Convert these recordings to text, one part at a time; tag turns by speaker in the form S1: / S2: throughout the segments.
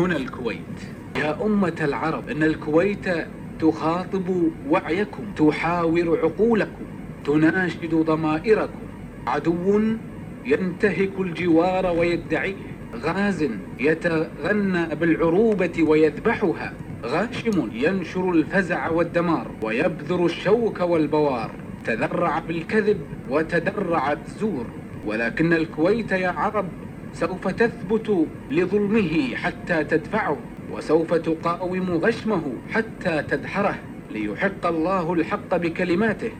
S1: هنا الكويت. يا أمة العرب إن الكويت تخاطب وعيكم تحاور عقولكم تناشد ضمائركم. عدو ينتهك الجوار ويدعيه. غاز يتغنى بالعروبة ويذبحها. غاشم ينشر الفزع والدمار ويبذر الشوك والبوار. تذرع بالكذب وتدرعت زور. ولكن الكويت يا عرب سوف تثبت لظلمه حتى تدفعه وسوف تقاوم غشمه حتى تدحره. ليحق الله الحق بكلماته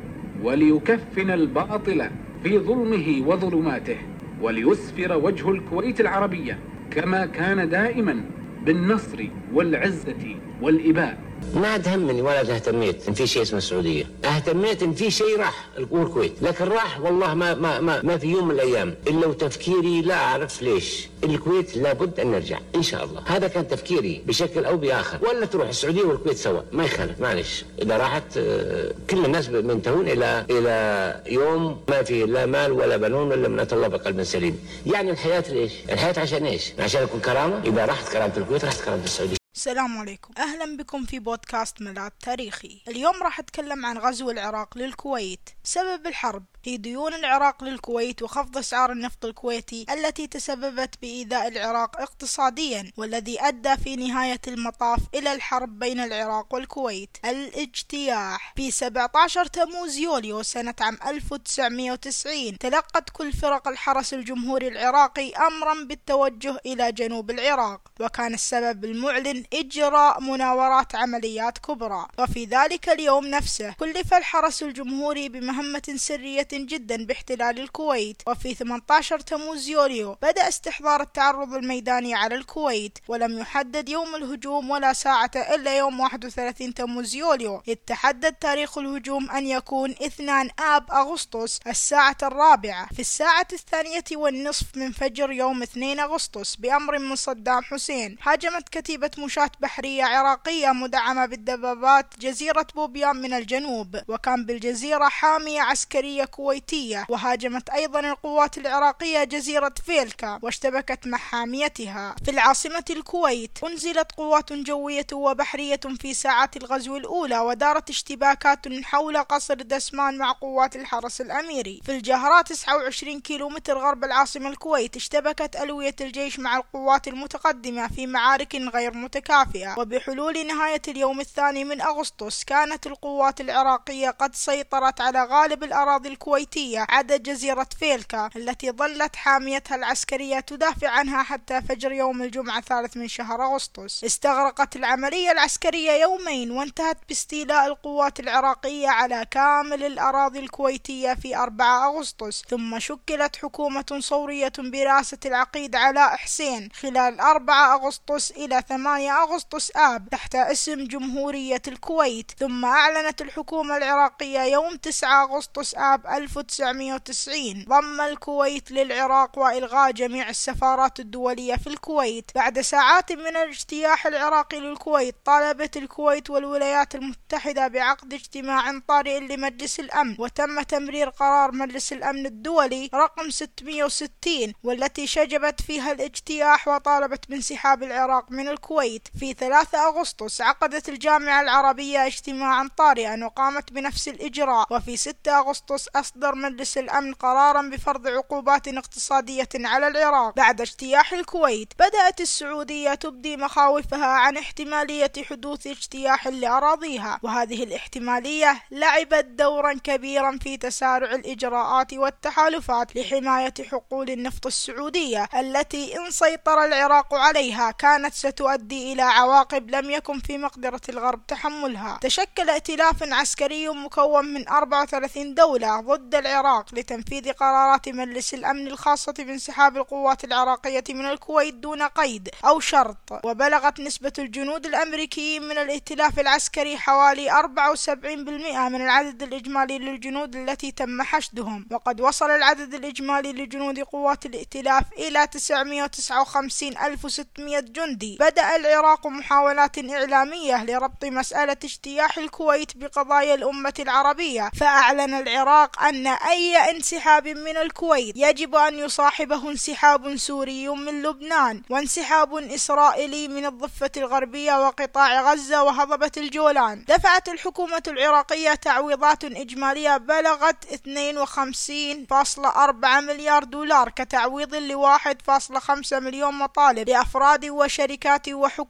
S1: وليكفن الباطل في ظلمه وظلماته وليسفر وجه الكويت العربية كما كان دائما بالنصر والعزة والإباء.
S2: ما تهمني ولا اهتميت إن في شيء اسمه السعودية، اهتميت إن في شيء راح الكويت، لكن راح والله ما ما ما, ما في يوم من الأيام. الا وتفكيري لا أعرف ليش، الكويت لابد أن نرجع إن شاء الله، هذا كان تفكيري بشكل أو بآخر، ولا تروح السعودية والكويت سوا، ما يخالف معلش، إذا راحت آه، كل الناس منتهون إلى إلى يوم ما فيه لا مال ولا بنون إلا من اتى الله بقلب سليم، يعني الحياة ليش؟ الحياة عشان إيش؟ عشان يكون كرامة، إذا راحت كرامة الكويت راحت كرامة السعودية.
S3: السلام عليكم. أهلا بكم في بودكاست ملاذ تاريخي. اليوم راح أتكلم عن غزو العراق للكويت. سبب الحرب هي ديون العراق للكويت وخفض أسعار النفط الكويتي التي تسببت بإيذاء العراق اقتصاديا والذي أدى في نهاية المطاف إلى الحرب بين العراق والكويت. الاجتياح في 17 تموز يوليو سنة عام 1990 تلقت كل فرق الحرس الجمهوري العراقي أمرا بالتوجه إلى جنوب العراق وكان السبب المعلن إجراء مناورات عمليات كبرى. وفي ذلك اليوم نفسه كلف الحرس الجمهوري بمهمة سرية جدا باحتلال الكويت. وفي 18 تموز يوليو بدأ استحضار التعرض الميداني على الكويت ولم يحدد يوم الهجوم ولا ساعة إلا يوم 31 تموز يوليو. يتحدد تاريخ الهجوم أن يكون 2 آب أغسطس الساعة الرابعة. في الساعة الثانية والنصف من فجر يوم 2 أغسطس بأمر من صدام حسين هاجمت كتيبة مشاة بحرية عراقية مدعمة بالدبابات جزيرة بوبيان من الجنوب وكان بالجزيرة حامية عسكرية كويتية وهاجمت أيضا القوات العراقية جزيرة فيلكا واشتبكت مع حاميتها. في العاصمة الكويت أنزلت قوات جوية وبحرية في ساعات الغزو الأولى ودارت اشتباكات حول قصر دسمان مع قوات الحرس الأميري. في الجهراء 29 كيلومتر غرب العاصمة الكويت اشتبكت ألوية الجيش مع القوات المتقدمة في معارك غير متكافئة وبحلول نهاية اليوم الثاني من أغسطس كانت القوات العراقية قد سيطرت على غالب الأراضي الكويتية عدا جزيرة فيلكا التي ظلت حاميتها العسكرية تدافع عنها حتى فجر يوم الجمعة الثالث من شهر أغسطس. استغرقت العملية العسكرية يومين وانتهت باستيلاء القوات العراقية على كامل الأراضي الكويتية في 4 أغسطس. ثم شكلت حكومة صورية برئاسة العقيد علاء حسين خلال 4 أغسطس إلى 8 أغسطس آب تحت اسم جمهورية الكويت ثم أعلنت الحكومة العراقية يوم 9 أغسطس آب 1990 ضم الكويت للعراق وإلغاء جميع السفارات الدولية في الكويت. بعد ساعات من الاجتياح العراقي للكويت طالبت الكويت والولايات المتحدة بعقد اجتماع طارئ لمجلس الأمن وتم تمرير قرار مجلس الأمن الدولي رقم 660 والتي شجبت فيها الاجتياح وطالبت بانسحاب العراق من الكويت. في 3 أغسطس عقدت الجامعة العربية اجتماعا طارئا وقامت بنفس الإجراء وفي 6 أغسطس أصدر مجلس الأمن قرارا بفرض عقوبات اقتصادية على العراق. بعد اجتياح الكويت بدأت السعودية تبدي مخاوفها عن احتمالية حدوث اجتياح لأراضيها وهذه الاحتمالية لعبت دورا كبيرا في تسارع الإجراءات والتحالفات لحماية حقول النفط السعودية التي إن سيطر العراق عليها كانت ستؤدي إلى عواقب لم يكن في مقدرة الغرب تحملها. تشكل ائتلاف عسكري مكون من 34 دولة ضد العراق لتنفيذ قرارات مجلس الأمن الخاصة بانسحاب القوات العراقية من الكويت دون قيد أو شرط. وبلغت نسبة الجنود الأمريكيين من الائتلاف العسكري حوالي 74% من العدد الإجمالي للجنود التي تم حشدهم. وقد وصل العدد الإجمالي لجنود قوات الائتلاف إلى 959600 جندي. بدأ العراق العراق محاولات إعلامية لربط مسألة اجتياح الكويت بقضايا الأمة العربية فأعلن العراق أن أي انسحاب من الكويت يجب أن يصاحبه انسحاب سوري من لبنان وانسحاب إسرائيلي من الضفة الغربية وقطاع غزة وهضبة الجولان. دفعت الحكومة العراقية تعويضات إجمالية بلغت 52.4 مليار دولار كتعويض ل 1.5 مليون مطالب لأفراد وشركات وحكومات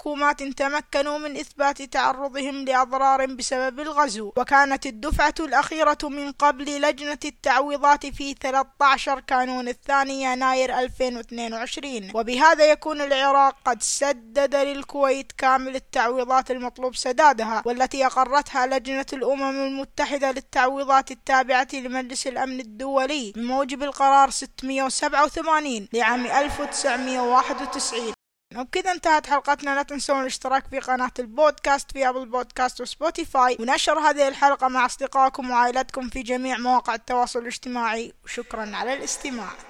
S3: تمكنوا من إثبات تعرضهم لأضرار بسبب الغزو وكانت الدفعة الأخيرة من قبل لجنة التعويضات في 13 كانون الثاني يناير 2022 وبهذا يكون العراق قد سدد للكويت كامل التعويضات المطلوب سدادها والتي أقرتها لجنة الأمم المتحدة للتعويضات التابعة لمجلس الأمن الدولي بموجب القرار 687 لعام 1991 وبكذا انتهت حلقتنا لا تنسون الاشتراك في قناة البودكاست في Apple Podcast و Spotify ونشر هذه الحلقة مع أصدقائكم وعائلتكم في جميع مواقع التواصل الاجتماعي. وشكرا على الاستماع.